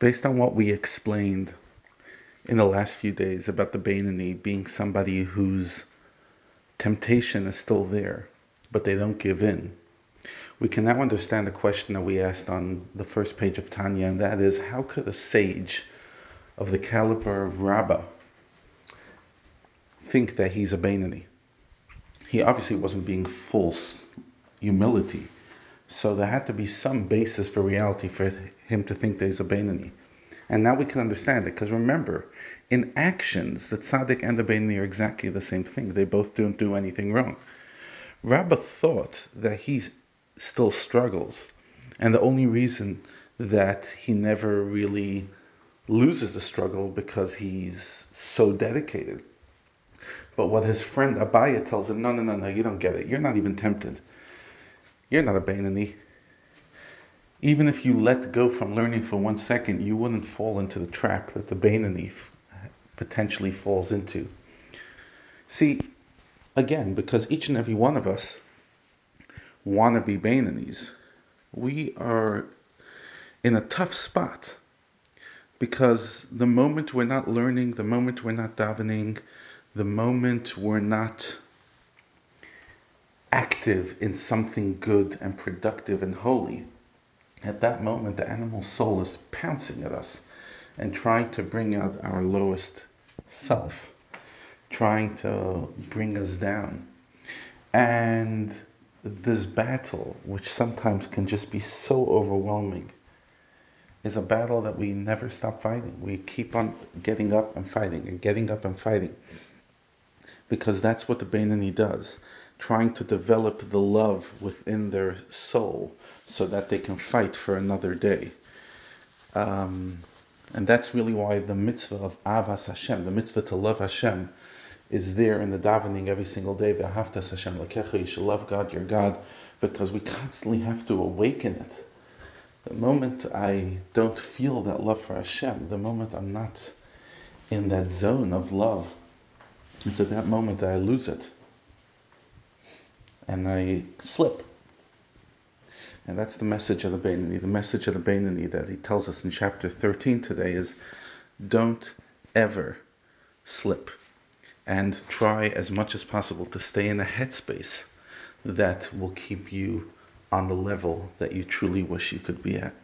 Based on what we explained in the last few days about the Bainani being somebody whose temptation is still there, but they don't give in, we can now understand the question that we asked on the first page of Tanya, and that is how could a sage of the caliber of Rabbah think that he's a Bainani? He obviously wasn't being false humility. So there had to be some basis for reality for him to think there's a Bainani. And now we can understand it, because remember, in actions, the tzaddik and the Bainani are exactly the same thing. They both don't do anything wrong. Rabbah thought that he still struggles, and the only reason that he never really loses the struggle because he's so dedicated. But what his friend Abaye tells him, no, no, no, no, you don't get it. You're not even tempted. You're not a Bainani. Even if you let go from learning for one second, you wouldn't fall into the trap that the Bainani potentially falls into. See, again, because each and every one of us want to be Bainanis, we are in a tough spot because the moment we're not learning, the moment we're not davening, the moment we're not active in something good and productive and holy, at that moment the animal soul is pouncing at us and trying to bring out our lowest self, trying to bring us down. And this battle, which sometimes can just be so overwhelming, is a battle that we never stop fighting. We keep on getting up and fighting and getting up and fighting. Because that's what the Bainani does trying to develop the love within their soul so that they can fight for another day. Um, and that's really why the mitzvah of Ahavas Hashem, the mitzvah to love Hashem, is there in the davening every single day. V'ahavtas Hashem you should love God, your God, because we constantly have to awaken it. The moment I don't feel that love for Hashem, the moment I'm not in that zone of love, it's at that moment that I lose it and I slip. And that's the message of the Bainani. The message of the Bainani that he tells us in chapter 13 today is don't ever slip and try as much as possible to stay in a headspace that will keep you on the level that you truly wish you could be at.